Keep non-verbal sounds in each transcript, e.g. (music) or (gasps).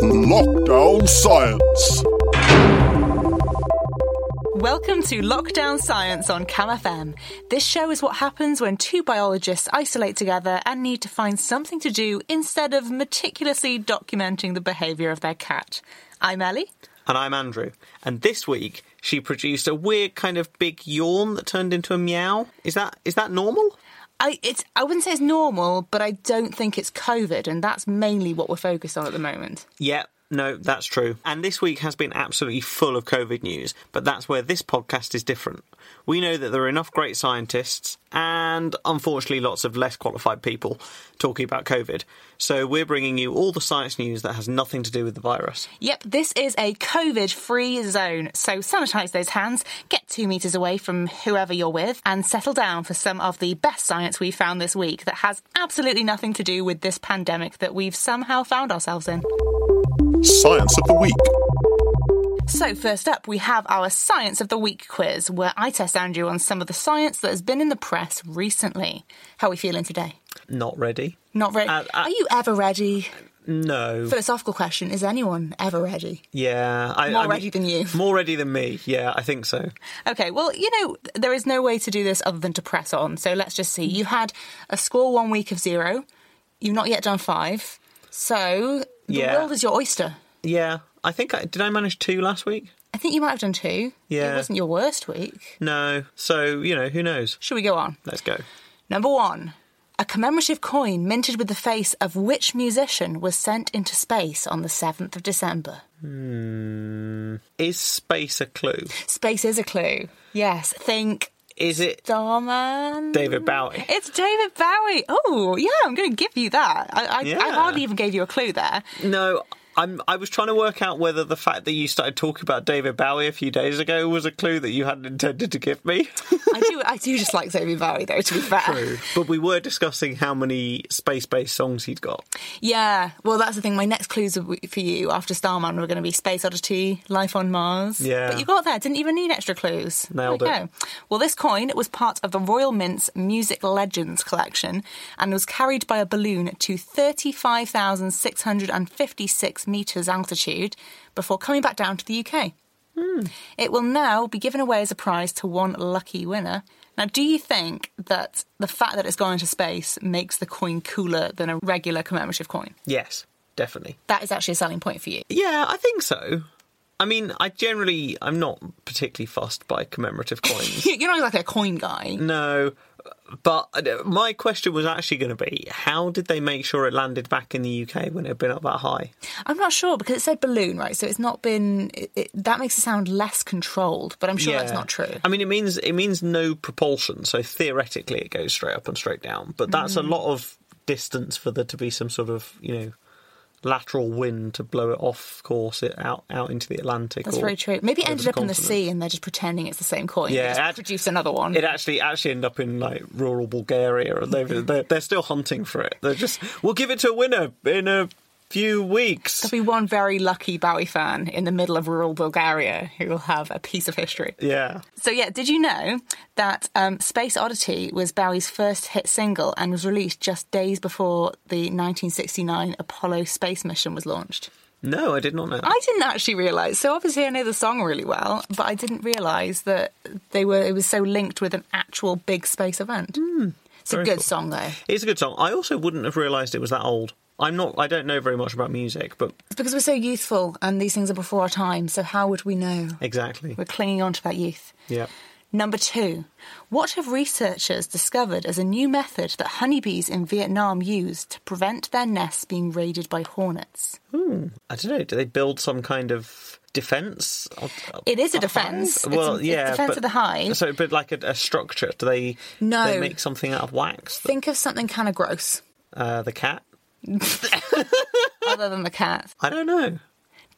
Lockdown Science. Welcome to Lockdown Science on CamFM. This show is what happens when two biologists isolate together and need to find something to do instead of meticulously documenting the behaviour of their cat. I'm Ellie. And I'm Andrew. And this week she produced a weird kind of big yawn that turned into a meow. Is that is that normal? I it's I wouldn't say it's normal, but I don't think it's COVID, and that's mainly what we're focused on at the moment. Yeah, no, that's true. And this week has been absolutely full of COVID news, but that's where this podcast is different. We know that there are enough great scientists and unfortunately lots of less qualified people talking about COVID. So we're bringing you all the science news that has nothing to do with the virus. Yep, this is a COVID free zone. So sanitize those hands, get two metres away from whoever you're with, and settle down for some of the best science we've found this week that has absolutely nothing to do with this pandemic that we've somehow found ourselves in. Science of the Week. So, first up, we have our Science of the Week quiz, where I test Andrew on some of the science that has been in the press recently. How are we feeling today? Not ready. Not ready. Uh, uh, are you ever ready? No. Philosophical question Is anyone ever ready? Yeah. I, More I mean- ready than you. (laughs) More ready than me. Yeah, I think so. Okay, well, you know, there is no way to do this other than to press on. So let's just see. You've had a score one week of zero, you've not yet done five. So the Yeah. world is your oyster. Yeah. I think I did I manage two last week? I think you might have done two. Yeah. It wasn't your worst week. No. So, you know, who knows? Should we go on? Let's go. Number one. A commemorative coin minted with the face of which musician was sent into space on the 7th of December? Hmm. Is space a clue? Space is a clue. Yes. Think Is it Starman. David Bowie? It's David Bowie. Oh, yeah, I'm going to give you that. I, I, I hardly even gave you a clue there. No, I'm. I was trying to work out whether the fact that you started talking about David Bowie a few days ago was a clue that you hadn't intended to give me. I do, I do just like David Bowie, though. To be fair, True. but we were discussing how many space-based songs he'd got. yeah. Well, that's the thing. My next clues for you after Starman were going to be Space Oddity, Life on Mars. Yeah. but you got there. Didn't even need extra clues. Nailed there you it. go. Well, this coin was part of the Royal Mint's Music Legends collection and was carried by a balloon to thirty-five thousand six hundred and fifty-six meters altitude before coming back down to the UK. Hmm. It will now be given away as a prize to one lucky winner. Now, do you think that the fact that it's gone into space makes the coin cooler than a regular commemorative coin? Yes, definitely. That is actually a selling point for you. Yeah, I think so. I mean, I generally I'm not particularly fussed by commemorative coins. (laughs) You're not like a coin guy. no, but uh, my question was actually going to be, how did they make sure it landed back in the UK when it had been up that high? I'm not sure because it said balloon, right? So it's not been. It, it, that makes it sound less controlled, but I'm sure that's not true. I mean, it means it means no propulsion, so theoretically it goes straight up and straight down. But that's Mm. a lot of distance for there to be some sort of you know lateral wind to blow it off course it out out into the Atlantic. That's or very true. Maybe it ended up in the sea and they're just pretending it's the same coin. Yeah, it- produce another one. It actually actually ended up in like rural Bulgaria, and they're, they're still hunting for it. They're just we'll give it to a winner in a few weeks. There'll be one very lucky Bowie fan in the middle of rural Bulgaria who will have a piece of history. Yeah, So, yeah, did you know that um, Space Oddity was Bowie's first hit single and was released just days before the 1969 Apollo space mission was launched? no, I did not know. That. I didn't actually realise. So, obviously, I know the song really well, but I didn't realise that they were. It was so linked with an actual big space event. it's a good cool. song, though. It's a good song. I also wouldn't have realised it was that old. I'm not. I don't know very much about music, but It's because we're so youthful and these things are before our time. So, how would we know? exactly. We're clinging on to that youth. Yeah. Number two, what have researchers discovered as a new method that honeybees in Vietnam use to prevent their nests being raided by hornets? Hmm. I don't know. Do they build some kind of defense? It is a defence. It's- Well, it's yeah, defence but- of the hive. So, but like a, a structure. Do they? No. They make something out of wax. Think of something kind of gross, Uh, the cat. (laughs) other than the cat. I don't know.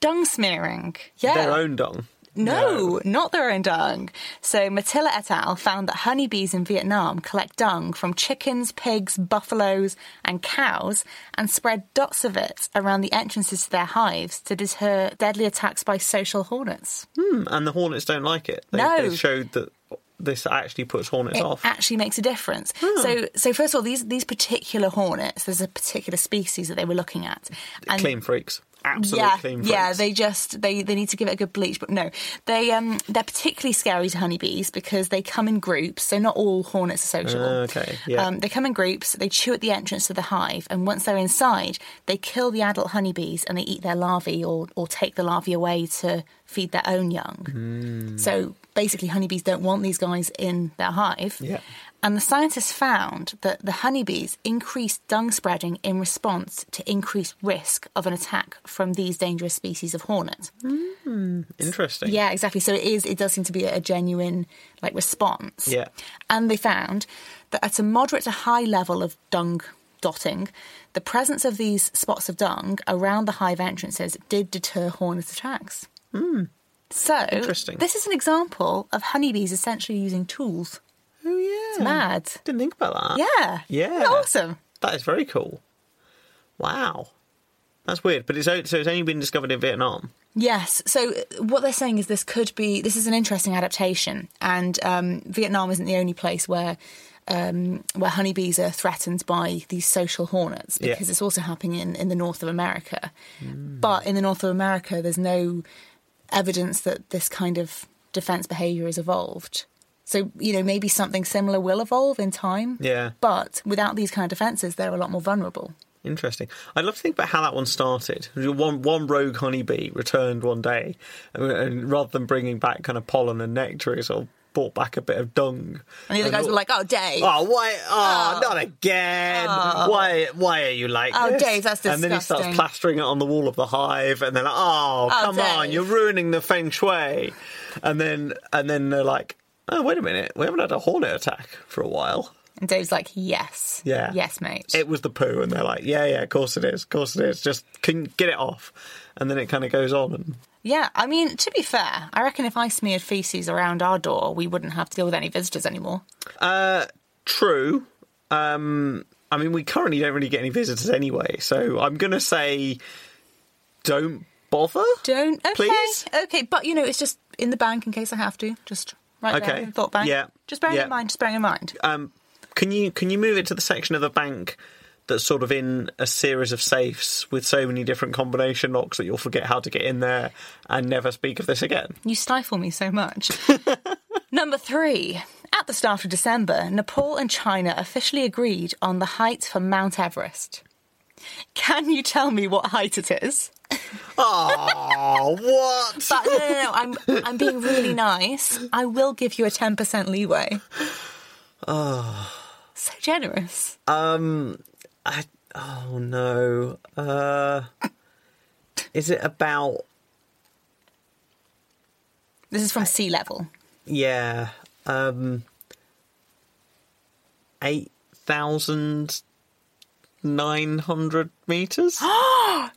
Dung smearing. Yeah. Their own dung. No, not their own dung. So Mattila et al. found that honeybees in Vietnam collect dung from chickens, pigs, buffaloes, and cows and spread dots of it around the entrances to their hives to deter deadly attacks by social hornets. Hmm, and the hornets don't like it. They, No. they showed that this actually puts hornets it off. actually makes a difference. So, so first of all, these these particular hornets, there's a particular species that they were looking at, and clean freaks. Absolute yeah, clean freaks. yeah, they just they they need to give it a good bleach, but no, they um they're particularly scary to honeybees because they come in groups. So not all hornets are social. Ah, okay, yeah. Um, they come in groups. They chew at the entrance to the hive, and once they're inside, they kill the adult honeybees and they eat their larvae or or take the larvae away to feed their own young. Hmm. So basically, honeybees don't want these guys in their hive. Yeah. And the scientists found that the honeybees increased dung spreading in response to increased risk of an attack from these dangerous species of hornet. Hmm, interesting. Yeah, exactly. So it is. It does seem to be a genuine like response. Yeah. And they found that at a moderate to high level of dung dotting, the presence of these spots of dung around the hive entrances did deter hornet attacks. Hmm. So. Interesting. this is an example of honeybees essentially using tools. Oh yeah. It's mad. Didn't think about that. Yeah. Yeah. Isn't that awesome. That is very cool. Wow. That's weird, but it's o- so it's only been discovered in Vietnam. Yes. So uh, what they're saying is this could be this is an interesting adaptation, and um, Vietnam isn't the only place where um, where honeybees are threatened by these social hornets Yeah. because it's also happening in, in the north of America. But in the north of America, there's no evidence that this kind of defense behavior has evolved. So you know maybe something similar will evolve in time. Yeah. But without these kind of defenses, they're a lot more vulnerable. Interesting. I'd love to think about how that one started. One one rogue honeybee returned one day, and, rather than bringing back kind of pollen and nectar, he sort of brought back a bit of dung. And the other guys all- were like, "Oh, Dave." Oh, why? Oh, Oh. not again! Oh. Why? Why are you like Oh, this? Dave, that's disgusting." And then he starts plastering it on the wall of the hive, and they're like, "Oh, Oh, come on, you're ruining the feng shui." And then, and then they're like, "Oh, wait a minute, we haven't had a hornet attack for a while." And Dave's like, "Yes, Yeah. yes, mate." It was the poo, and they're like, "Yeah, yeah, of course it is, of course it is. Just can get it off." And then it kind of goes on, and Yeah, I mean, to be fair, I reckon if I smeared feces around our door, we wouldn't have to deal with any visitors anymore. True. Um, I mean, we currently don't really get any visitors anyway, so I'm going to say don't bother. Don't. Okay. Please? Okay, but you know, it's just in the bank in case I have to. Just right there Okay. in thought bank. Yeah. Just bearing Yeah. in mind. Just bearing in mind. Um, can you can you move it to the section of the bank that's sort of in a series of safes with so many different combination locks that you'll forget how to get in there and never speak of this again? You stifle me so much. (laughs) Number three. At the start of December, Nepal and China officially agreed on the height for Mount Everest. Can you tell me what height it is? (laughs) Oh, what? But no, no, no. I'm I'm being really nice. I will give you a ten percent leeway. Oh, (sighs) so generous. Um, I, oh no. Uh, is it about? This is from sea level. Yeah. Um, eight thousand nine hundred meters. (gasps)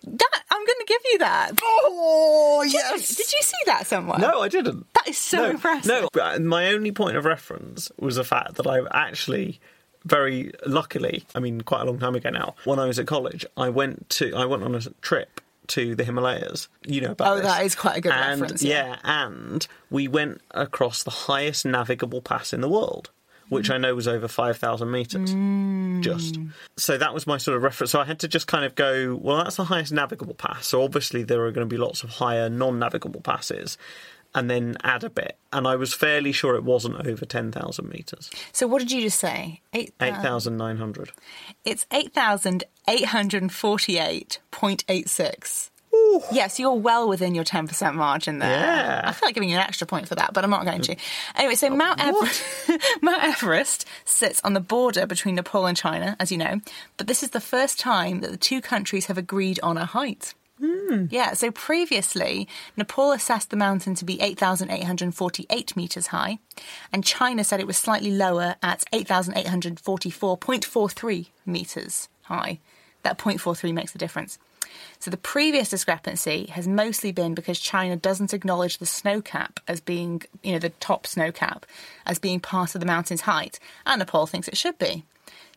That I'm going to give you that. oh Did you see that somewhere? No, I didn't. That is so no, impressive. No, my only point of reference was the fact that I've actually very luckily, I mean, quite a long time ago now, when I was at college, I went to I went on a trip to the Himalayas. You know about Oh, this. that is quite a good and, reference, Yeah. and we went across the highest navigable pass in the world. Which I know was over 5,000 metres. Mm. Just. So that was my sort of reference. So I had to just kind of go, well, that's the highest navigable pass. So obviously there are going to be lots of higher non navigable passes. And then add a bit. And I was fairly sure it wasn't over 10,000 metres. So what did you just say? Eight. uh, 8,900. It's eight thousand eight hundred forty-eight point eight six. Yes, you're well within your ten percent margin there. Yeah. I feel like giving you an extra point for that, but I'm not going to. Anyway, so Mount Everest, (laughs) Mount Everest sits on the border between Nepal and China, as you know. But this is the first time that the two countries have agreed on a height. Hmm. Yeah, so previously, Nepal assessed the mountain to be 8,848 metres high, and China said it was slightly lower at 8,844.43 metres high. That 0.43 makes the difference. So the previous discrepancy has mostly been because China doesn't acknowledge the snow cap as being, you know, the top snow cap as being part of the mountain's height, and Nepal thinks it should be.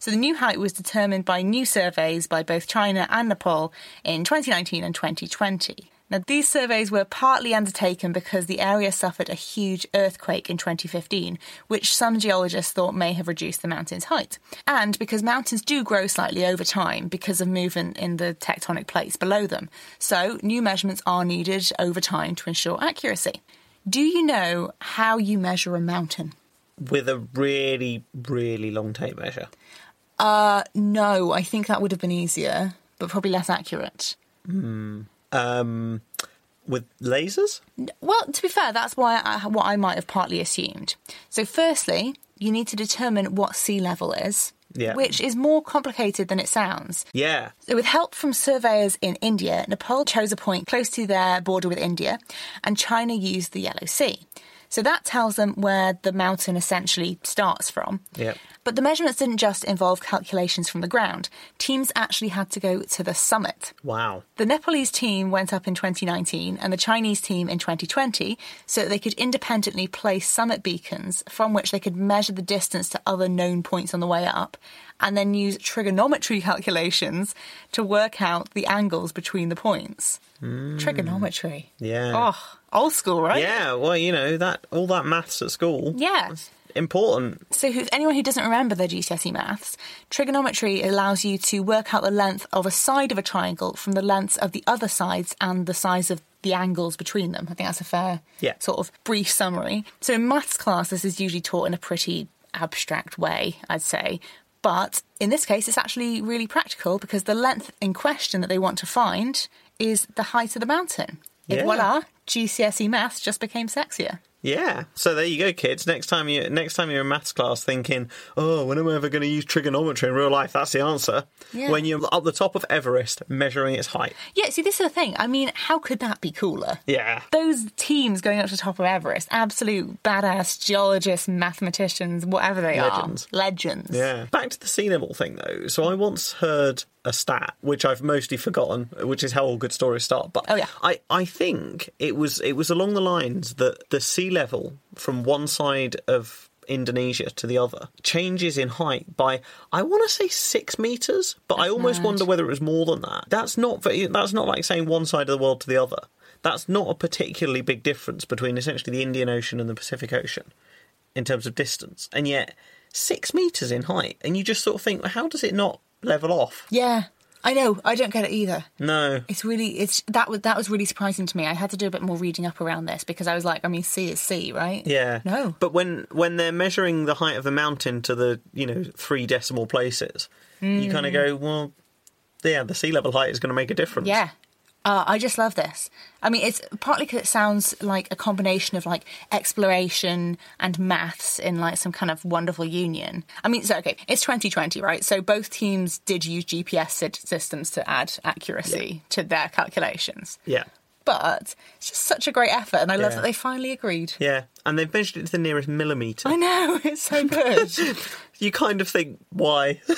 So the new height was determined by new surveys by both China and Nepal in 2019 and 2020. Now, these surveys were partly undertaken because the area suffered a huge earthquake in 2015, which some geologists thought may have reduced the mountain's height. And because mountains do grow slightly over time because of movement in the tectonic plates below them. So, new measurements are needed over time to ensure accuracy. Do you know how you measure a mountain? With a really, really long tape measure. Uh, no, I think that would have been easier, but probably less accurate. Um, with lasers? Well, to be fair, that's why I, what I might have partly assumed. So, firstly, you need to determine what sea level is, Yeah. which is more complicated than it sounds. Yeah. So, with help from surveyors in India, Nepal chose a point close to their border with India, and China used the Yellow Sea. So that tells them where the mountain essentially starts from. Yep. But the measurements didn't just involve calculations from the ground. Teams actually had to go to the summit. Wow. The Nepalese team went up in 2019 and the Chinese team in 2020 so that they could independently place summit beacons from which they could measure the distance to other known points on the way up and then use trigonometry (laughs) calculations to work out the angles between the points. Hmm. Trigonometry. Yeah. Oh, old school, right? Yeah, well, you know, that all that maths at school. Yeah. Important. So, anyone who doesn't remember their GCSE maths, trigonometry allows you to work out the length of a side of a triangle from the lengths of the other sides and the size of the angles between them. I think that's a fair Yeah. sort of brief summary. So, in maths class, this is usually taught in a pretty abstract way, I'd say. But in this case, it's actually really practical because the length in question that they want to find is the height of the mountain. Yeah. Voila, GCSE maths just became sexier. Yeah. So there you go, kids. Next time you next time you're in maths class thinking, "Oh, when am I ever going to use trigonometry in real life?" That's the answer. Yeah. When you're up the top of Everest measuring its height. Yeah, see, this is the thing. I mean, how could that be cooler? Yeah. Those teams going up to the top of Everest, absolute badass geologists, mathematicians, whatever they Legends. are. Legends. Yeah. Back to the sea level thing though. So I once heard a stat which I've mostly forgotten, which is how all good stories start. But Oh, yeah. I, I think it was it was along the lines that the sea level from one side of Indonesia to the other changes in height by I want to say six meters, but I almost mad. wonder whether it was more than that. That's not very, that's not like saying one side of the world to the other. That's not a particularly big difference between essentially the Indian Ocean and the Pacific Ocean in terms of distance, and yet six meters in height, and you just sort of think, well, how does it not level off? Yeah, I know. I don't get it either. No, It's really it's that was that was really surprising to me. I had to do a bit more reading up around this because I was like, I mean, sea is sea, right? yeah, No. But when when they're measuring the height of the mountain to the you know three decimal places, you mm. kind of go, well, yeah, the sea level height is going to make a difference. Yeah. Uh, I just love this. I mean, it's partly because it sounds like a combination of like exploration and maths in like some kind of wonderful union. I mean, so okay, it's 2020, right? So both teams did use GPS systems to add accuracy to their calculations. yeah, But it's just such a great effort, and I love Yeah. that they finally agreed. yeah. And they've measured it to the nearest millimeter. I know, (laughs) it's so good. (laughs) You kind of think, why? (laughs)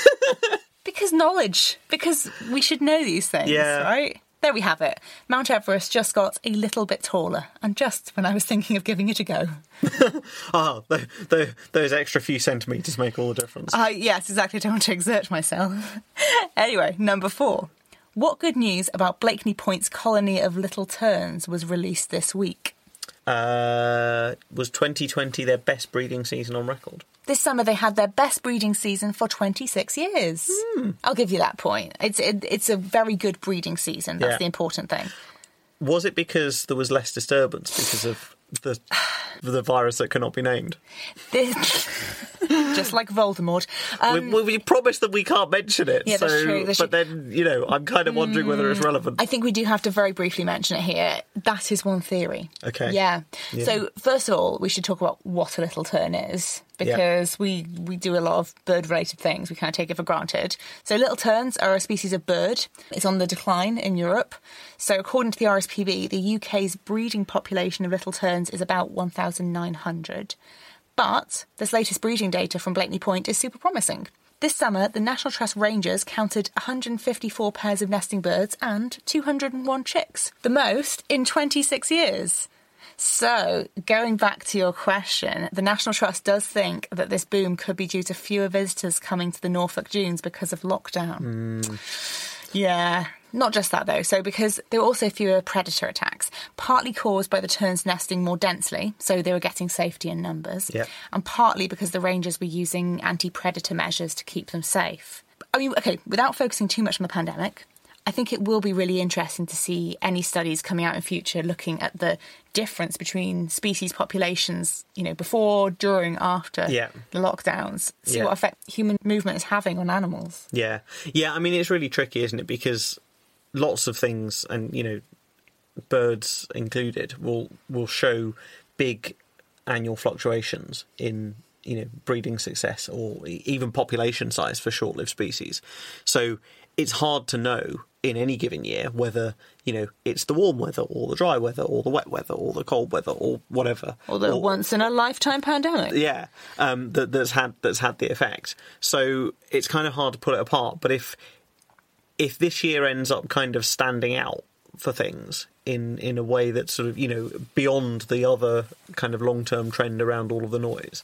Because knowledge. Because we should know these things, Yeah. right? There we have it. Mount Everest just got a little bit taller, and just when I was thinking of giving it a go. (laughs) Ah, th th those extra few centimeters make all the difference. Uh, yes, exactly. I don't want to exert myself. (laughs) anyway, number four. What good news about Blakeney Point's colony of little terns was released this week? Uh, was 2020 their best breeding season on record? This summer they had their best breeding season for 26 years. I'll give you that point. It's it, it's a very good breeding season. That's Yeah. the important thing. Was it because there was less disturbance because of the the virus that cannot be named? This, (laughs) just like Voldemort. Um, we, we promised that we can't mention it. Yeah, so, that's true, that's but then you know, I'm kind of wondering whether it's relevant. I think we do have to very briefly mention it here. That is one theory. Okay. Yeah. Yeah. So first of all, we should talk about what a little tern is because we we do a lot of bird related things. We kind of take it for granted. So little terns are a species of bird. It's on the decline in Europe. So according to the RSPB, the UK's breeding population of little terns is about 1,900. But this latest breeding data from Blakeney Point is super promising. This summer, the National Trust Rangers counted 154 pairs of nesting birds and 201 chicks, the most in 26 years. So, going back to your question, the National Trust does think that this boom could be due to fewer visitors coming to the Norfolk Dunes because of lockdown. Hmm. Yeah, not just that though. So because there were also fewer predator attacks, partly caused by the terns nesting more densely, so they were getting safety in numbers, Yeah. and partly because the rangers were using anti-predator measures to keep them safe. I mean, okay, without focusing too much on the pandemic, I think it will be really interesting to see any studies coming out in future looking at the difference between species populations, you know, before, during, after Yeah. the lockdowns. See Yeah. what effect human movement is having on animals. Yeah, yeah. I mean, it's really tricky, isn't it? Because lots of things, and you know, birds included, will will show big annual fluctuations in you know breeding success or even population size for short-lived species. So it's hard to know in any given year whether you know it's the warm weather or the dry weather or the wet weather or the cold weather or whatever. Or the once in a lifetime pandemic. yeah, um, that, that's had that's had the effect. So it's kind of hard to pull it apart. But if if this year ends up kind of standing out for things in in a way that's sort of you know beyond the other kind of long term trend around all of the noise,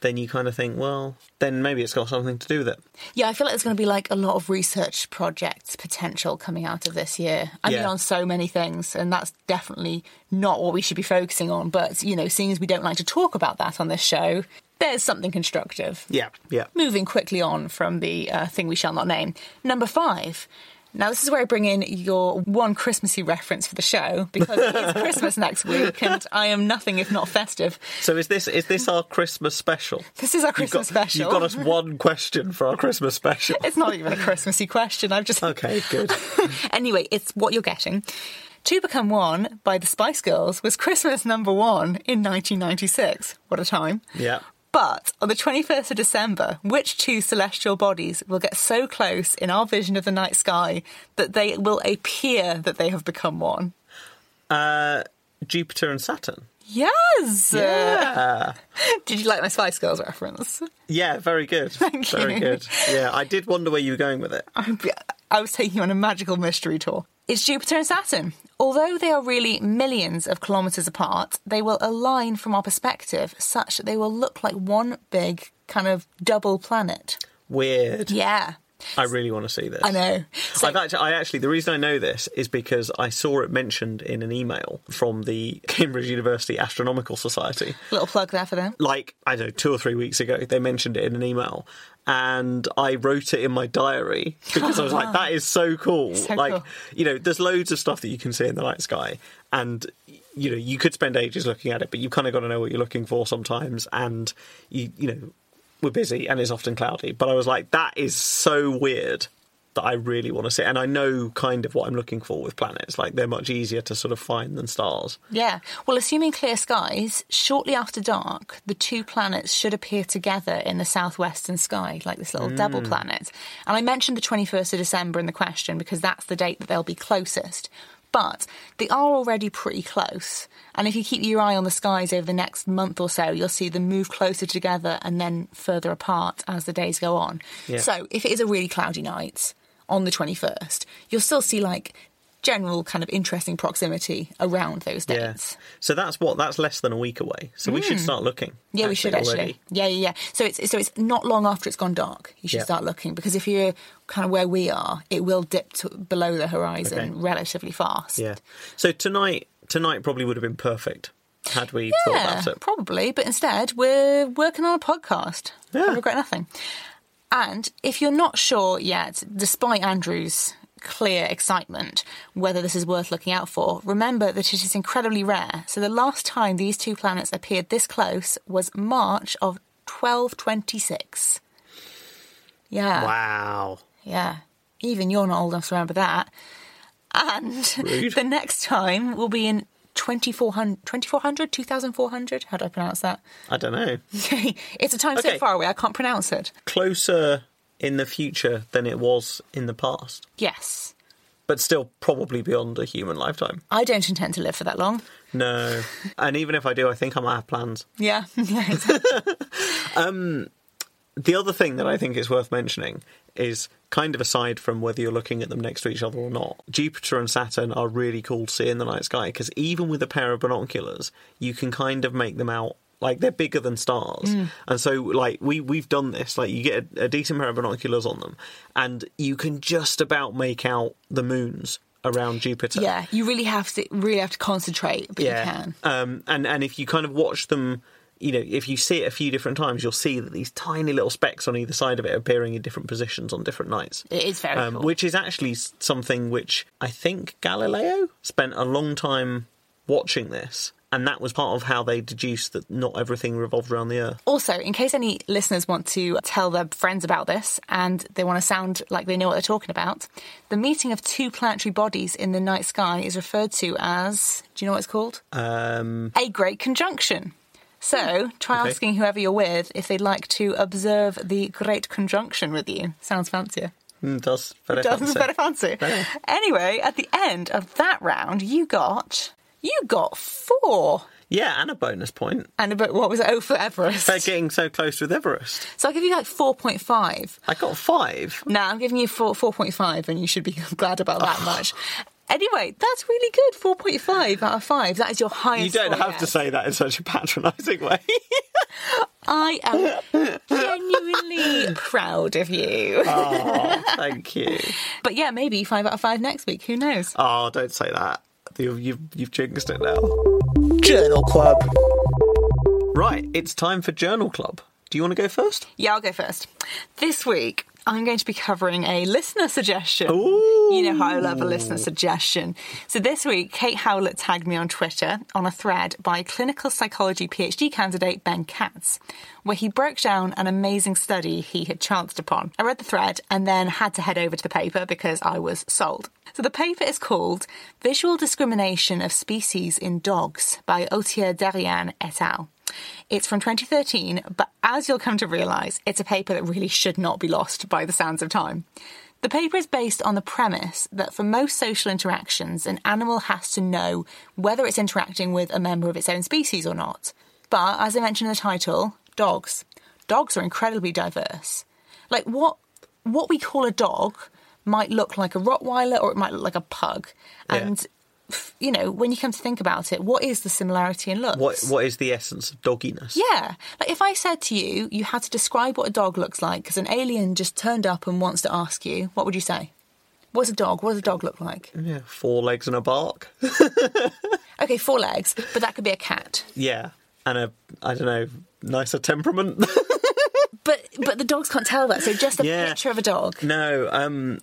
then you kind of think, well, then maybe it's got something to do with it. Yeah, I feel like there's going to be like a lot of research projects potential coming out of this year. I mean, on so many things, and that's definitely not what we should be focusing on. But you know, seeing as we don't like to talk about that on this show, there's something constructive. Yeah, yeah. Moving quickly on from the uh, thing we shall not name. Number five. Now, this is where I bring in your one Christmassy reference for the show because it's Christmas next week and I am nothing if not festive. So is this is this our Christmas special? This is our You've Christmas got, special. You've got us one question for our Christmas special. It's not even a Christmassy question. I've just Okay, good. (laughs) anyway, it's what you're getting. To Become One by the Spice Girls was Christmas number one in 1996. What a time. Yeah. But on the 21st of December, which two celestial bodies will get so close in our vision of the night sky that they will appear that they have become one? Uh, Jupiter and Saturn. Yes! Yeah. (laughs) Did you like my Spice Girls reference? Yeah, very good. (laughs) Thank very you. good. Yeah, I did wonder where you were going with it. (laughs) I was taking you on a magical mystery tour. It's Jupiter and Saturn. Although they are really millions of kilometres apart, they will align from our perspective such that they will look like one big kind of double planet. Weird. Yeah, I really want to see this. I know. So, I've actually, I actually, the reason I know this is because I saw it mentioned in an email from the Cambridge University Astronomical Society. little plug there for them. Like, I don't know, two or three weeks ago, they mentioned it in an email. And I wrote it in my diary because I was like, that is so cool. (laughs) So like, cool. you know, there's loads of stuff that you can see in the night sky. And, you know, you could spend ages looking at it, but you've kind of got to know what you're looking for sometimes. And, you, you know, we're busy and it's often cloudy. But I was like, that is so weird that I really want to see. And I know kind of what I'm looking for with planets. Like, they're much easier to sort of find than stars. Yeah. Well, assuming clear skies, shortly after dark, the two planets should appear together in the southwestern sky, like this little double mm. planet. And I mentioned the 21st of December in the question because that's the date that they'll be closest. But they are already pretty close. And if you keep your eye on the skies over the next month or so, you'll see them move closer together and then further apart as the days go on. Yeah. So if it is a really cloudy night on the 21st, you'll still see like general kind of interesting proximity around those dates. Yeah. So that's what, that's less than a week away. So we should start looking. Hmm. Yeah, we should actually. already. Yeah, yeah, yeah. So it's so it's not long after it's gone dark. You should Yeah. start looking because if you're kind of where we are, it will dip to below the horizon Okay. relatively fast. Yeah. So tonight, tonight probably would have been perfect had we thought about it. probably. But instead, we're working on a podcast. Yeah. I regret nothing. And if you're not sure yet, despite Andrew's clear excitement, whether this is worth looking out for, remember that it is incredibly rare. So the last time these two planets appeared this close was March of 1226. Yeah. Wow. Yeah. Even you're not old enough to remember that. And Rude. (laughs) the next time will be in 2400, 2400, 2400? How do I pronounce that? I don't know. (laughs) it's a time so far away, I can't pronounce it. Closer in the future than it was in the past, Yes. but still probably beyond a human lifetime. I don't intend to live for that long. No. (laughs) and even if I do, I think I might have plans. Yeah. (laughs) yeah exactly. Um, the other thing that I think is worth mentioning is kind of aside from whether you're looking at them next to each other or not, Jupiter and Saturn are really cool to see in the night sky because even with a pair of binoculars, you can kind of make them out Like they're bigger than stars, Mm. and so like we we've done this. Like you get a, a decent pair of binoculars on them, and you can just about make out the moons around Jupiter. Yeah, you really have to really have to concentrate, but you can. Um, and and if you kind of watch them, you know, if you see it a few different times, you'll see that these tiny little specks on either side of it appearing in different positions on different nights. It is very Um, cool. Which is actually something which I think Galileo spent a long time watching this, and that was part of how they deduced that not everything revolved around the Earth. Also, in case any listeners want to tell their friends about this and they want to sound like they know what they're talking about, the meeting of two planetary bodies in the night sky is referred to as do you know what it's called? Um, A great conjunction. So try Okay. asking whoever you're with if they'd like to observe the Great Conjunction with you. Sounds fancier. mm, does very Doesn't fancy. better fancy. Anyway, at the end of that round, you got you got four. Yeah, and a bonus point. And about what was it? Oh, for Everest. for getting so close with Everest. So I'll give you like four point five. I got five. Now I'm giving you four four point five, and you should be (laughs) glad about that much. Anyway, that's really good. Four point five out of five. That is your highest. You don't score have to say that in such a patronising way. (laughs) I am genuinely proud of you. oh, (laughs) thank you. But yeah, maybe five out of five next week. Who knows? Oh, don't say that. You've, you've, you've jinxed it now. Journal Club. Right, it's time for Journal Club. Do you want to go first? Yeah, I'll go first. This week, I'm going to be covering a listener suggestion. Ooh. You know how I love a listener suggestion. So this week, Kate Howlett tagged me on Twitter on a thread by clinical psychology PhD candidate Ben Katz, where he broke down an amazing study he had chanced upon. I read the thread and then had to head over to the paper because I was sold. So the paper is called Visual Discrimination of Species in Dogs by Autier Derian et al. It's from 2013, but as you'll come to realise, it's a paper that really should not be lost by the sands of time. The paper is based on the premise that for most social interactions, an animal has to know whether it's interacting with a member of its own species or not. But as I mentioned in the title, dogs. Dogs are incredibly diverse. Like what what we call a dog might look like a Rottweiler or it might look like a pug. And f- you know, when you come to think about it, what is the similarity in looks? What What is the essence of dogginess? Yeah. Like if I said to you, you had to describe what a dog looks like because an alien just turned up and wants to ask you, what would you say? What's a dog? What does a dog look like? Yeah, four legs and a bark. (laughs) Okay, four legs, but that could be a cat. yeah, and a I don't know nicer temperament. (laughs) But but the dogs can't tell that. So just a Yeah. picture of a dog. no, um,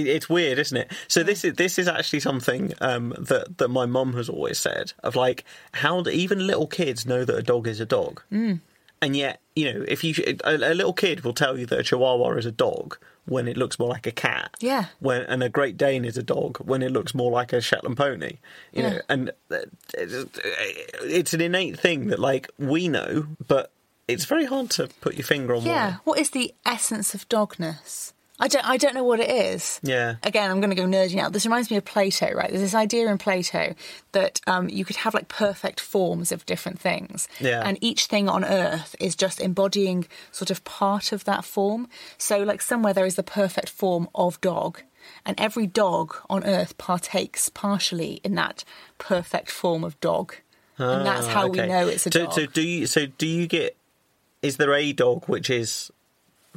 it's weird, isn't it? So this is this is actually something um, that that my mum has always said of like how do even little kids know that a dog is a dog, mm. and yet you know if you a, a little kid will tell you that a Chihuahua is a dog when it looks more like a cat. Yeah. When and a Great Dane is a dog when it looks more like a Shetland pony. You Yeah. know, and uh, it's, it's an innate thing that like we know, but it's very hard to put your finger on. Yeah. why. What is the essence of dogness? I don't I don't know what it is. Yeah. Again, I'm going to go nerding out. This reminds me of Plato, right? There's this idea in Plato that um, you could have like perfect forms of different things. Yeah. And each thing on earth is just embodying sort of part of that form. So, like, somewhere there is the perfect form of dog. And every dog on earth partakes partially in that perfect form of dog. Ah, and that's how we Ah, know it's a so, dog. So do you? So do you get? Is there a dog which is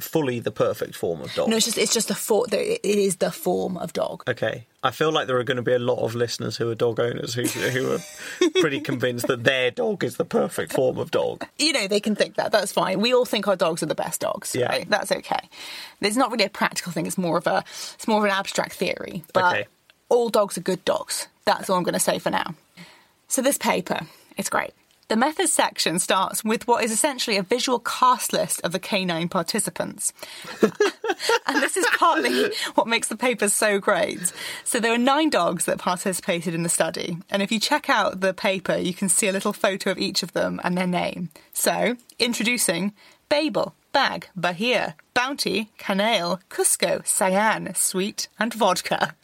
fully the perfect form of dog? no, it's just it's just the form. It is the form of dog. Okay, I feel like there are going to be a lot of listeners who are dog owners who who are pretty convinced that their dog is the perfect form of dog. you know, they can think that. That's fine. We all think our dogs are the best dogs. Yeah. Right? That's okay. It's not really a practical thing. It's more of a it's more of an abstract theory. But Okay. all dogs are good dogs. That's all I'm going to say for now. So this paper, it's great. The methods section starts with what is essentially a visual cast list of the canine participants. (laughs) and this is partly what makes the paper so great. So there are nine dogs that participated in the study. And if you check out the paper, you can see a little photo of each of them and their name. So, introducing Babel, Bag, Bahia, Bounty, Canale, Cusco, Cyan, Sweet, and Vodka.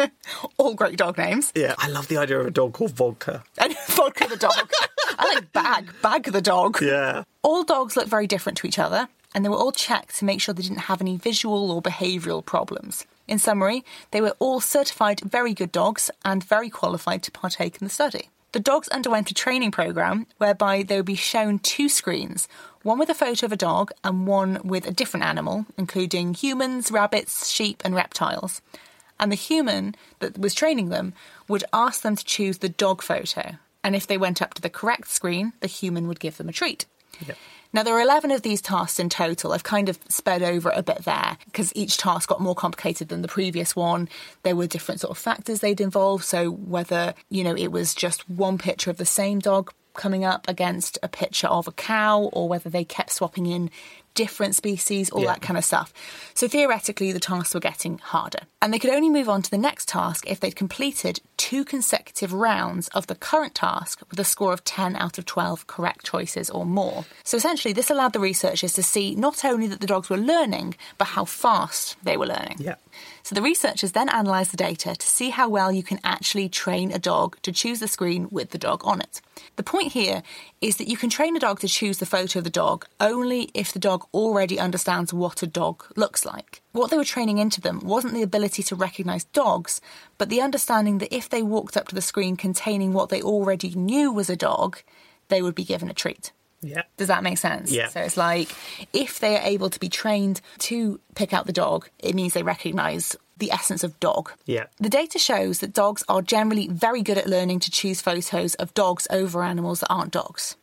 (laughs) All great dog names. Yeah, I love the idea of a dog called vodka. And (laughs) Vodka the dog. I like Bag, Bag the dog. Yeah. All dogs look very different to each other, and they were all checked to make sure they didn't have any visual or behavioural problems. In summary, they were all certified very good dogs and very qualified to partake in the study. The dogs underwent a training program whereby they would be shown two screens one with a photo of a dog and one with a different animal, including humans, rabbits, sheep, and reptiles. And the human that was training them would ask them to choose the dog photo. And if they went up to the correct screen, the human would give them a treat. Now, there are 11 of these tasks in total. I've kind of sped over a bit there because each task got more complicated than the previous one. There were different sort of factors they'd involve. So, whether, you know, it was just one picture of the same dog coming up against a picture of a cow or whether they kept swapping in different species, all Yeah. that kind of stuff. So theoretically, the tasks were getting harder. And they could only move on to the next task if they'd completed two consecutive rounds of the current task with a score of 10 out of 12 correct choices or more. So essentially, this allowed the researchers to see not only that the dogs were learning, but how fast they were learning. Yeah. So the researchers then analysed the data to see how well you can actually train a dog to choose the screen with the dog on it. The point here is that you can train a dog to choose the photo of the dog only if the dog already understands what a dog looks like. What they were training into them wasn't the ability to recognise dogs, but the understanding that if they walked up to the screen containing what they already knew was a dog, they would be given a treat. Yeah. Does that make sense? Yeah. So it's like if they are able to be trained to pick out the dog, it means they recognise the essence of dog. Yeah. The data shows that dogs are generally very good at learning to choose photos of dogs over animals that aren't dogs.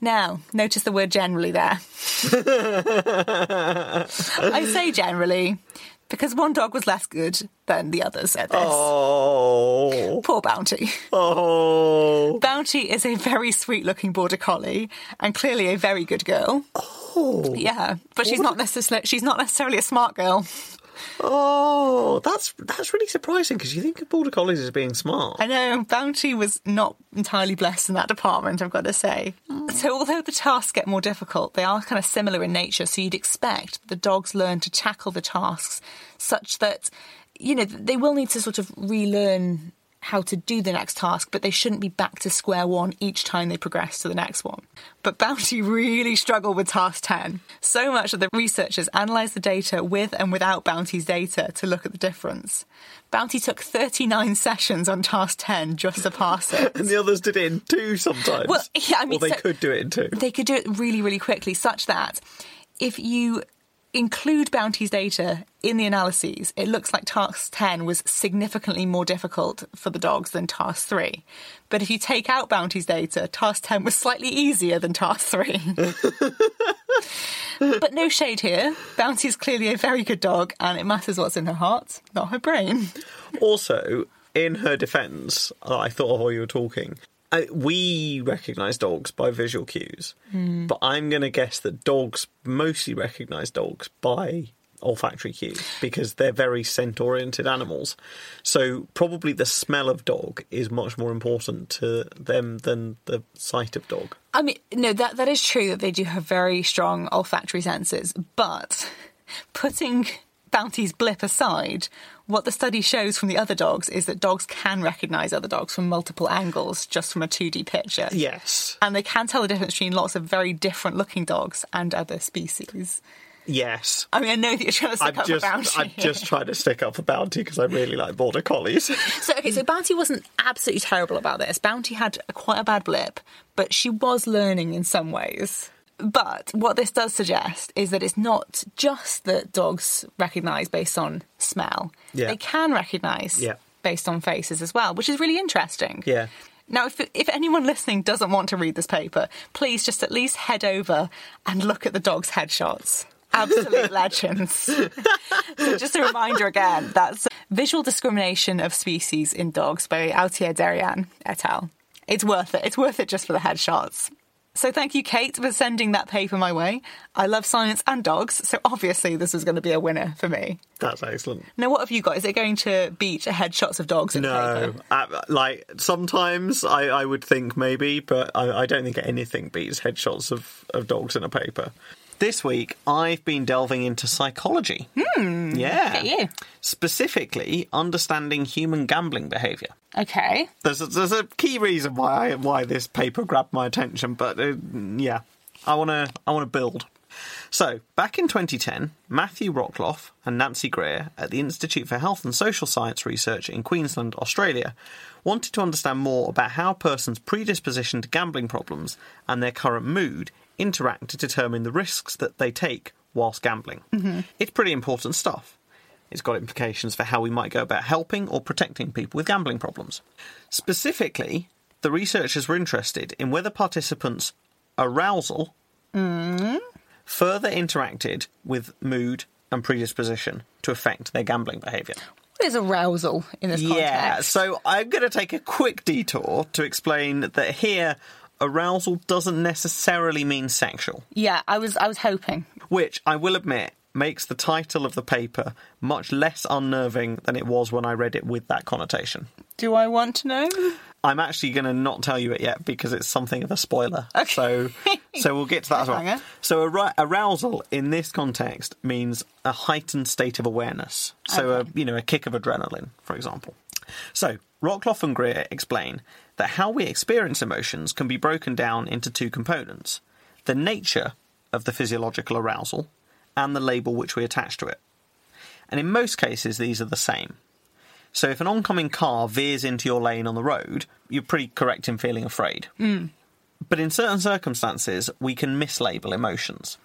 Now, notice the word generally there. (laughs) I say generally because one dog was less good than the others at this. Oh. Poor Bounty. Oh. Bounty is a very sweet looking border collie and clearly a very good girl. Oh. Yeah, but she's not necessarily she's not necessarily a smart girl. Oh. That's that's really surprising because you think of border collies as being smart. I know Bounty was not entirely blessed in that department, I've got to say. Oh. So although the tasks get more difficult, they are kind of similar in nature, so you'd expect the dogs learn to tackle the tasks such that you know they will need to sort of relearn how to do the next task, but they shouldn't be back to square one each time they progress to the next one. But Bounty (laughs) really struggled with task 10. So much that the researchers analysed the data with and without Bounty's data to look at the difference. Bounty took 39 sessions on task 10 just to pass it. (laughs) And the others did it in two sometimes. Well, yeah, I mean, or they so- could do it in two. They could do it really, really quickly, such that if you include Bounty's data in the analyses, it looks like task 10 was significantly more difficult for the dogs than task 3. But if you take out Bounty's data, task 10 was slightly easier than task 3. (laughs) but no shade here. Bounty's clearly a very good dog, and it matters what's in her heart, not her brain. Also, in her defence, I thought of while you were talking. I, we recognise dogs by visual cues, Hmm. but I'm going to guess that dogs mostly recognise dogs by olfactory cues because they're very scent oriented animals. So, probably the smell of dog is much more important to them than the sight of dog. I mean, no, that that is true that they do have very strong olfactory senses, but (laughs) putting Bounty's blip aside, what the study shows from the other dogs is that dogs can recognise other dogs from multiple angles just from a 2D picture. Yes. And they can tell the difference between lots of very different looking dogs and other species. Yes. I mean, I know that you're trying to stick I've up just, for Bounty. I've just tried to stick up for Bounty because I really like border collies. (laughs) So okay, so Bounty wasn't absolutely terrible about this. Bounty had quite a bad blip, but she was learning in some ways. But what this does suggest is that it's not just that dogs recognise based on smell. Yeah. They can recognise Yeah. based on faces as well, which is really interesting. yeah. Now, if, if anyone listening doesn't want to read this paper, please just at least head over and look at the dogs' headshots. Absolute (laughs) legends. so, just a reminder again that's Visual Discrimination of Species in Dogs by Autier Derian et al. It's worth it. It's worth it just for the headshots. So, thank you, Kate, for sending that paper my way. I love science and dogs, so obviously this is going to be a winner for me. That's excellent. Now, what have you got? Is it going to beat headshots of dogs No, paper? uh, like sometimes I, I would think maybe, but I, I don't think anything beats headshots of, of dogs in a paper. This week, I've been delving into psychology. Hmm. Yeah. you. Specifically, understanding human gambling behaviour. Okay. There's a, there's a key reason why I, why this paper grabbed my attention, but uh, yeah, I want to I want to build. So, back in 2010, Matthew Rockloff and Nancy Greer at the Institute for Health and Social Science Research in Queensland, Australia, wanted to understand more about how a person's predisposition to gambling problems and their current mood interact to determine the risks that they take whilst gambling. Mm-hmm. It's pretty important stuff. It's got implications for how we might go about helping or protecting people with gambling problems. Specifically, the researchers were interested in whether participants' arousal mm-hmm. further interacted with mood and predisposition to affect their gambling behaviour. What is arousal in this Yeah, context? so I'm going to take a quick detour to explain that here arousal doesn't necessarily mean sexual, Yeah, I was I was hoping. which I will admit makes the title of the paper much less unnerving than it was when I read it with that connotation. Do I want to know? I'm actually going to not tell you it yet because it's something of a spoiler. Okay. So, so we'll get to that as well. So, ar- arousal in this context means a heightened state of awareness. So, Okay. a you know, a kick of adrenaline, for example. So, Rockloff and Greer explain that how we experience emotions can be broken down into two components: the nature of the physiological arousal and the label which we attach to it. And in most cases, these are the same. So if an oncoming car veers into your lane on the road, you're pretty correct in feeling afraid. Mm. But in certain circumstances, we can mislabel emotions.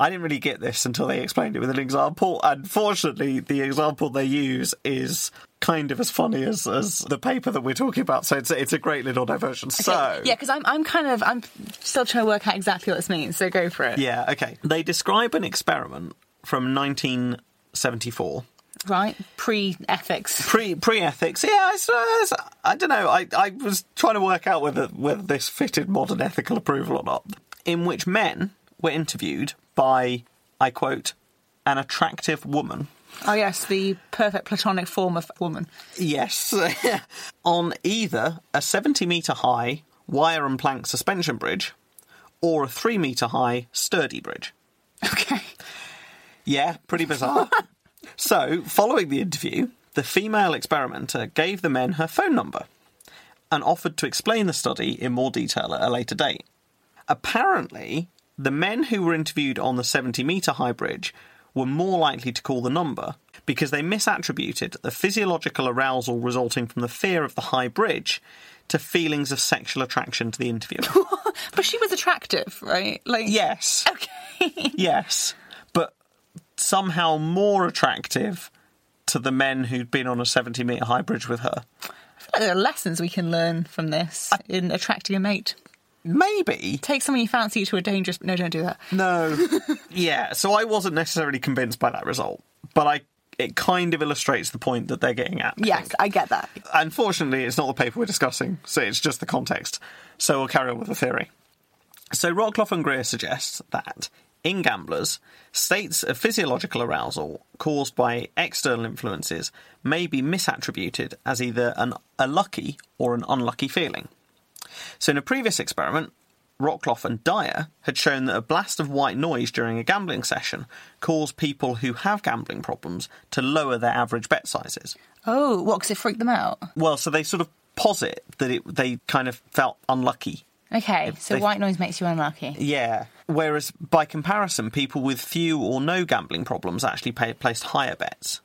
I didn't really get this until they explained it with an example. Unfortunately, the example they use is kind of as funny as, as the paper that we're talking about. So it's, it's a great little diversion. So yeah, because I'm I'm kind of I'm still trying to work out exactly what this means. So go for it. yeah, okay. They describe an experiment from 1974 Right, pre ethics. pre pre ethics. Yeah, I suppose. I don't know. I, I was trying to work out whether whether this fitted modern ethical approval or not. In which men were interviewed by, I quote, an attractive woman. Oh yes, the perfect platonic form of woman. Yes, (laughs) on either a seventy meter high wire and plank suspension bridge, or a three meter high sturdy bridge. Okay. Yeah, pretty bizarre. (laughs) so, following the interview, the female experimenter gave the men her phone number and offered to explain the study in more detail at a later date. Apparently, the men who were interviewed on the 70 metre high bridge were more likely to call the number because they misattributed the physiological arousal resulting from the fear of the high bridge to feelings of sexual attraction to the interviewer. (laughs) But she was attractive, right? Like yes. Okay. (laughs) Yes, but somehow more attractive to the men who'd been on a 70 metre high bridge with her. I feel like there are lessons we can learn from this in attracting a mate. Maybe. Take someone you fancy to a dangerous. No, don't do that. No. (laughs) yeah, so I wasn't necessarily convinced by that result, but I it kind of illustrates the point that they're getting at. I Yes, think. I get that. Unfortunately, it's not the paper we're discussing, so it's just the context. So we'll carry on with the theory. So Rockloff and Greer suggests that in gamblers, states of physiological arousal caused by external influences may be misattributed as either an, a lucky or an unlucky feeling. So in a previous experiment, Rockloff and Dyer had shown that a blast of white noise during a gambling session caused people who have gambling problems to lower their average bet sizes. Oh, what? Because it freaked them out. Well, so they sort of posit that it, they kind of felt unlucky. Okay, so they- white noise makes you unlucky. Yeah. Whereas by comparison, people with few or no gambling problems actually pay, placed higher bets.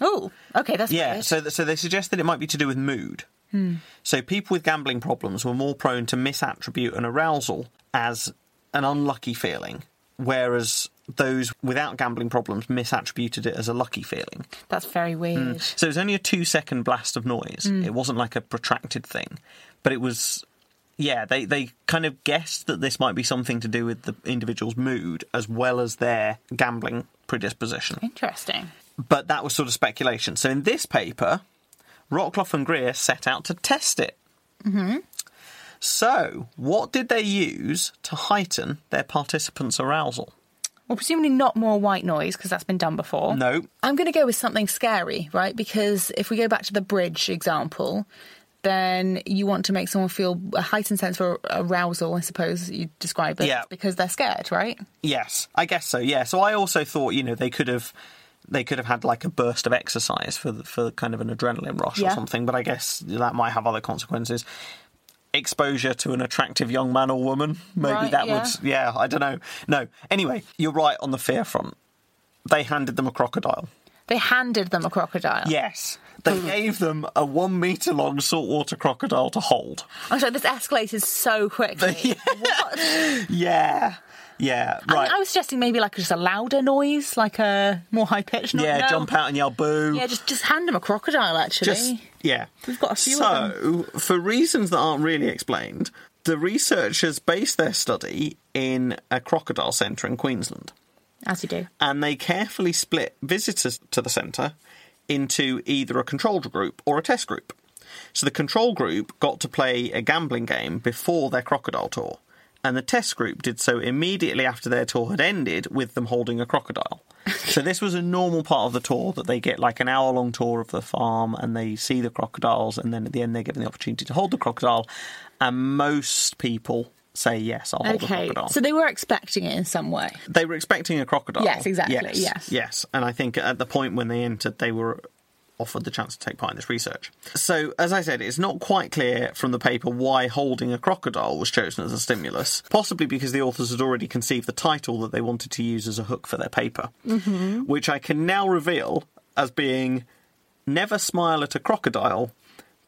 Oh, okay, that's Yeah. weird. So, so they suggest that it might be to do with mood. Hmm. So people with gambling problems were more prone to misattribute an arousal as an unlucky feeling, whereas those without gambling problems misattributed it as a lucky feeling. that's very hmm. weird. So it was only a two second blast of noise. Hmm. It wasn't like a protracted thing. But it was yeah, they, they kind of guessed that this might be something to do with the individual's mood as well as their gambling predisposition. Interesting. But that was sort of speculation. So in this paper, Rockloff and Greer set out to test it. Mm-hmm. So, what did they use to heighten their participants' arousal? Well, presumably not more white noise because that's been done before. No. I'm going to go with something scary, right? Because if we go back to the bridge example, then you want to make someone feel a heightened sense of arousal, I suppose you describe it, Yeah. because they're scared, right? Yes, I guess so. Yeah. So I also thought, you know, they could have they could have had like a burst of exercise for the, for kind of an adrenaline rush Yeah. or something, but I guess that might have other consequences. exposure to an attractive young man or woman. Maybe Right, that yeah. would, yeah, I don't know. No. Anyway, you're right on the fear front. They handed them a crocodile. They handed them a crocodile. Yes. They hmm. gave them a one metre long saltwater crocodile to hold. I'm sorry, this escalated so quickly. (laughs) What? Yeah. Yeah, right. mean, I was suggesting maybe like just a louder noise, like a more high pitched noise. yeah, No. jump out and yell boo. Yeah, just just hand them a crocodile. Actually, Just yeah. We've got a few so, for reasons that aren't really explained, the researchers based their study in a crocodile centre in Queensland, as you do. and they carefully split visitors to the centre into either a control group or a test group. So the control group got to play a gambling game before their crocodile tour, and the test group did so immediately after their tour had ended with them holding a crocodile. so this was a normal part of the tour that they get like an hour long tour of the farm and they see the crocodiles and then at the end they're given the opportunity to hold the crocodile and most people say yes, I'll hold the Okay, crocodile. so they were expecting it in some way. They were expecting a crocodile. Yes, exactly, Yes, yes. yes. And I think at the point when they entered, they were offered the chance to take part in this research. So, as I said, it's not quite clear from the paper why holding a crocodile was chosen as a stimulus, possibly because the authors had already conceived the title that they wanted to use as a hook for their paper, Mm-hmm. which I can now reveal as being Never Smile at a Crocodile.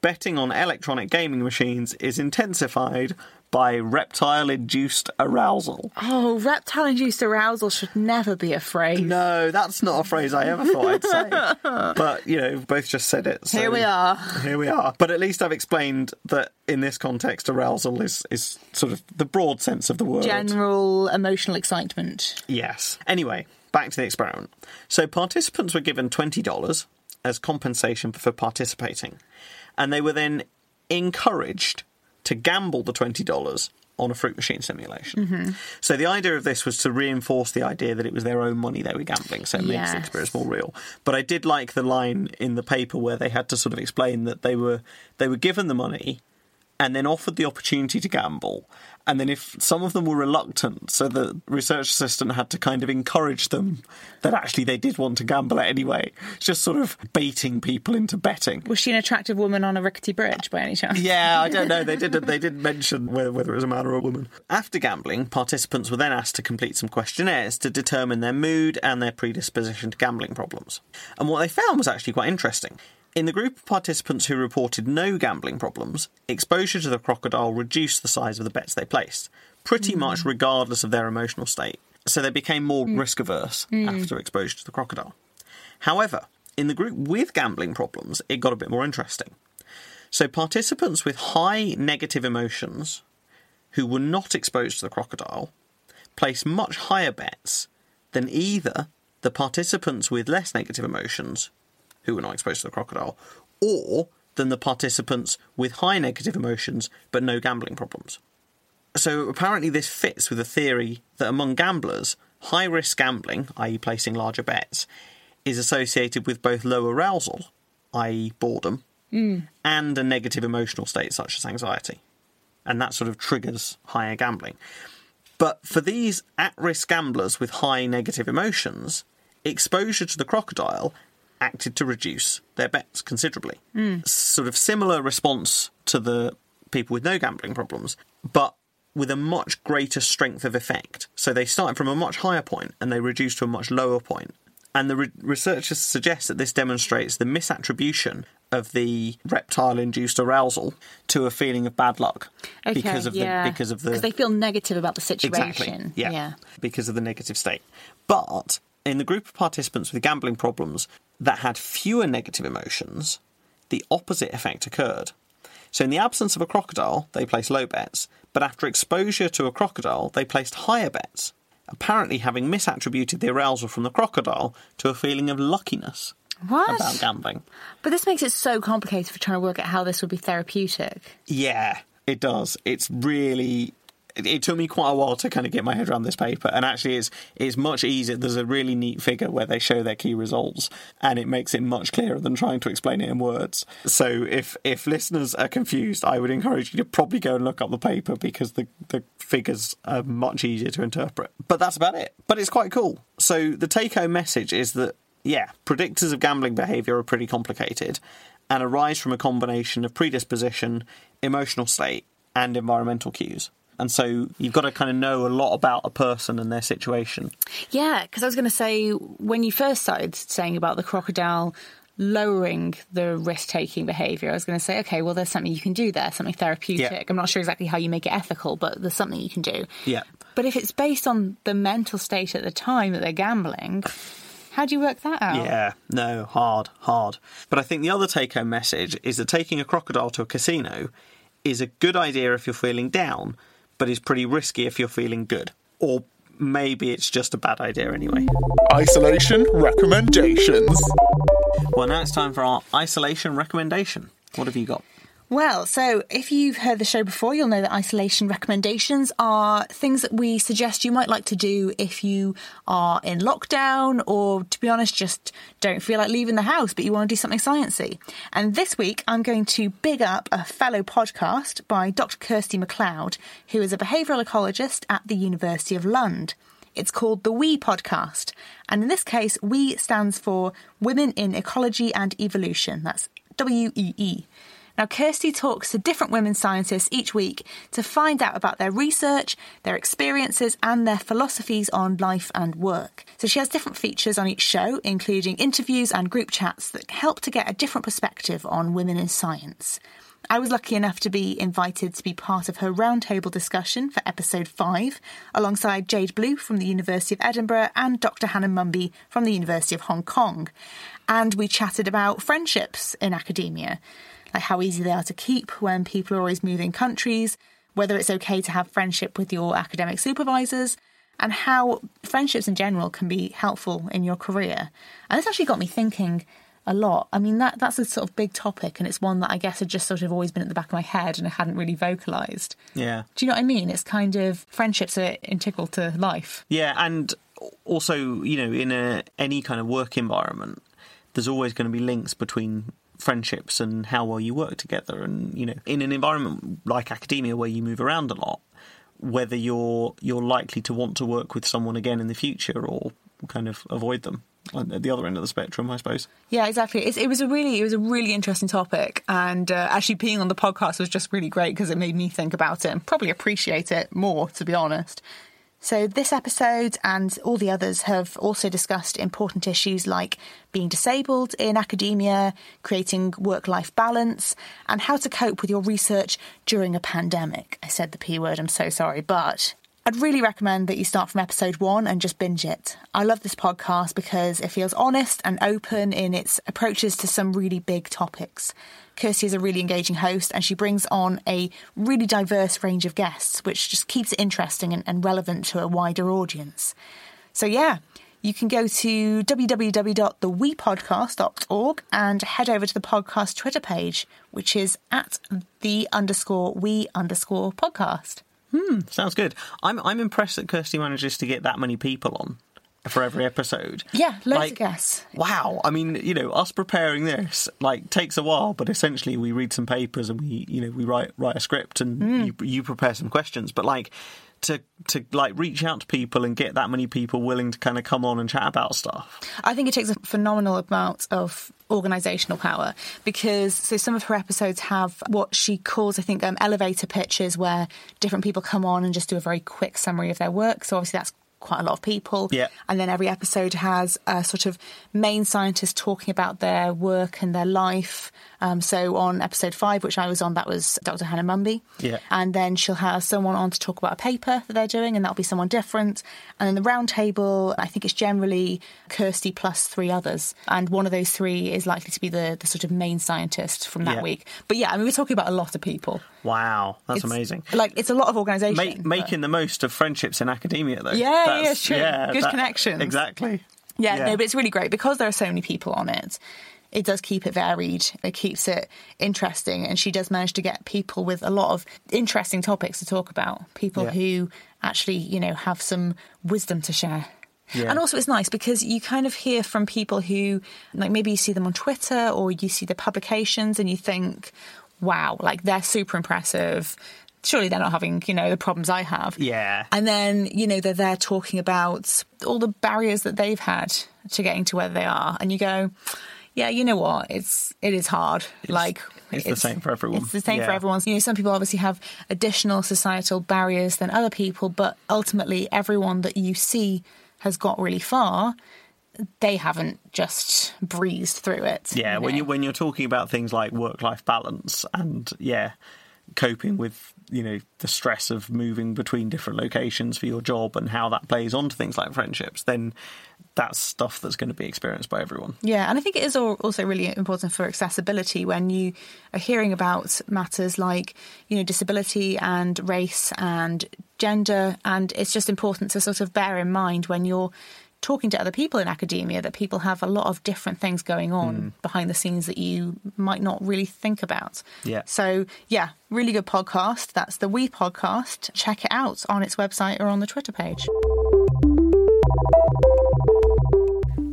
Betting on electronic gaming machines is intensified by reptile induced arousal. Oh, reptile induced arousal should never be a phrase. No, that's not a phrase I ever thought I'd say. (laughs) But, you know, we've both just said it. so Here we are. Here we are. But at least I've explained that in this context, arousal is, is sort of the broad sense of the word. General emotional excitement. Yes. Anyway, back to the experiment. So participants were given $20 as compensation for participating, and they were then encouraged to gamble the $20 on a fruit machine simulation. Mm-hmm. So the idea of this was to reinforce the idea that it was their own money they were gambling, so it makes the experience more real. But I did like the line in the paper where they had to sort of explain that they were they were given the money and then offered the opportunity to gamble. And then, if some of them were reluctant, so the research assistant had to kind of encourage them that actually they did want to gamble anyway, just sort of baiting people into betting. Was she an attractive woman on a rickety bridge by any chance? Yeah, I don't know. They (laughs) didn't. They didn't mention whether, whether it was a man or a woman. After gambling, participants were then asked to complete some questionnaires to determine their mood and their predisposition to gambling problems. And what they found was actually quite interesting. In the group of participants who reported no gambling problems, exposure to the crocodile reduced the size of the bets they placed, pretty much hmm. regardless of their emotional state. So they became more hmm. risk averse hmm. after exposure to the crocodile. However, in the group with gambling problems, it got a bit more interesting. So, participants with high negative emotions who were not exposed to the crocodile placed much higher bets than either the participants with less negative emotions who were not exposed to the crocodile or than the participants with high negative emotions but no gambling problems. So, apparently, this fits with the theory that among gamblers, high risk gambling, i.e., placing larger bets, is associated with both low arousal, i.e., boredom, hmm. and a negative emotional state such as anxiety. And that sort of triggers higher gambling. But for these at risk gamblers with high negative emotions, exposure to the crocodile acted to reduce their bets considerably. Hmm. Sort of similar response to the people with no gambling problems, but with a much greater strength of effect. So they started from a much higher point and they reduced to a much lower point. And the re- researchers suggest that this demonstrates the misattribution of the reptile-induced arousal to a feeling of bad luck Okay, because of yeah. the because of the because they feel negative about the situation. Exactly. Yeah. yeah. Because of the negative state. But in the group of participants with gambling problems that had fewer negative emotions, the opposite effect occurred. So in the absence of a crocodile, they placed low bets, but after exposure to a crocodile, they placed higher bets, apparently having misattributed the arousal from the crocodile to a feeling of luckiness What? about gambling. But this makes it so complicated for trying to work out how this would be therapeutic. Yeah, it does. It's really. It, took me quite a while to kind of get my head around this paper, and actually, it's it's much easier. There's a really neat figure where they show their key results, and it makes it much clearer than trying to explain it in words. So, if if listeners are confused, I would encourage you to probably go and look up the paper because the the figures are much easier to interpret. But that's about it. But it's quite cool. So, the take home message is that yeah, predictors of gambling behaviour are pretty complicated and arise from a combination of predisposition, emotional state, and environmental cues. And so you've got to kind of know a lot about a person and their situation. Yeah, because I was going to say when you first started saying about the crocodile lowering the risk taking behaviour, I was going to say, okay, well, there's something you can do there, something therapeutic. Yeah. I'm not sure exactly how you make it ethical, but there's something you can do. Yeah. But if it's based on the mental state at the time that they're gambling, how do you work that out? Yeah, no, hard, hard. But I think the other take home message is that taking a crocodile to a casino is a good idea if you're feeling down, but is pretty risky if you're feeling good. Or maybe it's just a bad idea anyway. Isolation recommendations. Well, now it's time for our isolation recommendation. What have you got? Well, so if you've heard the show before, you'll know that isolation recommendations are things that we suggest you might like to do if you are in lockdown or, to be honest, just don't feel like leaving the house, but you want to do something sciencey. And this week, I'm going to big up a fellow podcast by Dr. Kirsty MacLeod, who is a behavioural ecologist at the University of Lund. It's called the WE podcast. And in this case, WE stands for Women in Ecology and Evolution. That's W E E. Now, Kirsty talks to different women scientists each week to find out about their research, their experiences, and their philosophies on life and work. So, she has different features on each show, including interviews and group chats that help to get a different perspective on women in science. I was lucky enough to be invited to be part of her roundtable discussion for episode 5, alongside Jade Blue from the University of Edinburgh and Dr. Hannah Mumby from the University of Hong Kong. And we chatted about friendships in academia, like how easy they are to keep when people are always moving countries, whether it's okay to have friendship with your academic supervisors, and how friendships in general can be helpful in your career. And this actually got me thinking a lot. I mean, that that's a sort of big topic, and it's one that I guess had just sort of always been at the back of my head and I hadn't really vocalised. Yeah. Do you know what I mean? It's kind of friendships are integral to life. Yeah, and also, you know, in a any kind of work environment, there's always going to be links between friendships and how well you work together. And you know, in an environment like academia where you move around a lot, whether you're you're likely to want to work with someone again in the future or kind of avoid them at the other end of the spectrum, I suppose. Yeah, exactly. It's, it was a really, it was a really interesting topic, and uh, actually being on the podcast was just really great because it made me think about it and probably appreciate it more, to be honest. So this episode and all the others have also discussed important issues like being disabled in academia, creating work-life balance, and how to cope with your research during a pandemic. I said the p word. I'm so sorry, but I'd really recommend that you start from episode one and just binge it. I love this podcast because it feels honest and open in its approaches to some really big topics. Kirsty is a really engaging host and she brings on a really diverse range of guests, which just keeps it interesting and, and relevant to a wider audience. So, yeah, you can go to www.thewepodcast.org and head over to the podcast Twitter page, which is at the underscore we underscore podcast. Sounds good. I'm I'm impressed that Kirsty manages to get that many people on for every episode. Yeah, loads Like, of guests. Wow. I mean, you know, us preparing this like takes a while, but essentially we read some papers and we, you know, we write write a script and Hmm. you you prepare some questions. But like to to like reach out to people and get that many people willing to kind of come on and chat about stuff. I think it takes a phenomenal amount of organisational power because so some of her episodes have what she calls, I think, um, elevator pitches where different people come on and just do a very quick summary of their work. So obviously that's quite a lot of people. Yeah. And then every episode has a sort of main scientist talking about their work and their life. Um, so on episode five, which I was on, that was Dr. Hannah Mumby. Yeah. And then she'll have someone on to talk about a paper that they're doing, and that'll be someone different. And then the round table, I think it's generally Kirsty plus three others. And one of those three is likely to be the, the sort of main scientist from that Yeah. week. But yeah, I mean, we're talking about a lot of people. Wow, that's It's- amazing. Like, it's a lot of organisation. Make, making the most of friendships in academia, though. Yeah, yeah, That's- it's true. Good connections. Exactly. Yeah, Yeah. no, but it's really great because there are so many people on it. It does keep it varied. It keeps it interesting, and she does manage to get people with a lot of interesting topics to talk about. People Yeah. who actually, you know, have some wisdom to share. Yeah. And also, it's nice because you kind of hear from people who, like, maybe you see them on Twitter or you see their publications and you think, wow, like they're super impressive. Surely they're not having, you know, the problems I have. Yeah. And then, you know, they're there talking about all the barriers that they've had to getting to where they are. And you go, yeah, you know what? It's, it is hard. Like, It's the same for everyone. It's the same for Yeah. everyone. You know, some people obviously have additional societal barriers than other people, but ultimately, everyone that you see has got really far. They haven't just breezed through it. Yeah, when know. you when you're talking about things like work life balance and yeah, coping with you know the stress of moving between different locations for your job and how that plays onto things like friendships, then that's stuff that's going to be experienced by everyone. Yeah, and I think it is also really important for accessibility when you are hearing about matters like, you know, disability and race and gender. And it's just important to sort of bear in mind when you're talking to other people in academia that people have a lot of different things going on hmm. behind the scenes that you might not really think about. Yeah. So, yeah, really good podcast. That's the We podcast. Check it out on its website or on the Twitter page.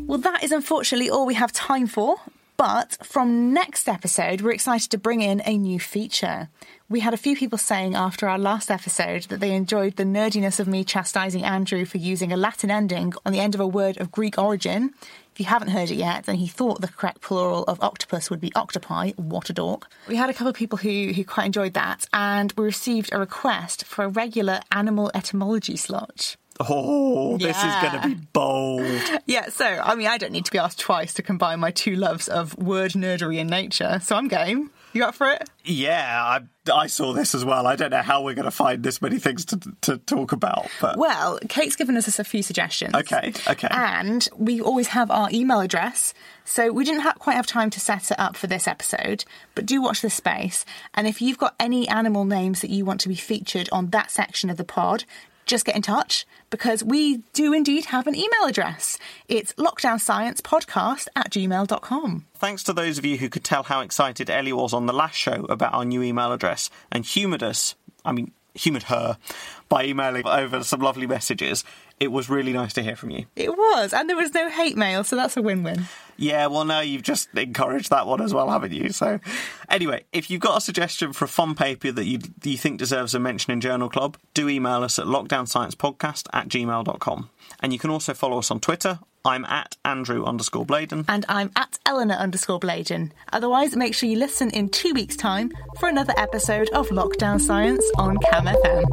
Well, that is unfortunately all we have time for. But from next episode, we're excited to bring in a new feature. We had a few people saying after our last episode that they enjoyed the nerdiness of me chastising Andrew for using a Latin ending on the end of a word of Greek origin. If you haven't heard it yet, then he thought the correct plural of octopus would be octopi. What a dork. We had a couple of people who, who quite enjoyed that, and we received a request for a regular animal etymology slot. Oh, this is going to be bold. (laughs) Yeah, so I mean, I don't need to be asked twice to combine my two loves of word nerdery and nature, so I'm game. You up for it? Yeah, I, I saw this as well. I don't know how we're going to find this many things to to talk about, but Well, Kate's given us a few suggestions. Okay, okay. And we always have our email address, so we didn't ha- quite have time to set it up for this episode, but do watch this space. And if you've got any animal names that you want to be featured on that section of the pod, just get in touch because we do indeed have an email address. It's lockdownsciencepodcast at gmail.com. Thanks to those of you who could tell how excited Ellie was on the last show about our new email address and humoured us, I mean, humoured her, by emailing over some lovely messages. It was really nice to hear from you. It was, and there was no hate mail, so that's a win win. Yeah, well, now you've just encouraged that one as well, haven't you? So, anyway, if you've got a suggestion for a fun paper that you, you think deserves a mention in Journal Club, do email us at lockdownsciencepodcast at gmail.com. And you can also follow us on Twitter. I'm at Andrew underscore Bladen. And I'm at Eleanor underscore Bladen. Otherwise, make sure you listen in two weeks' time for another episode of Lockdown Science on Cam FM.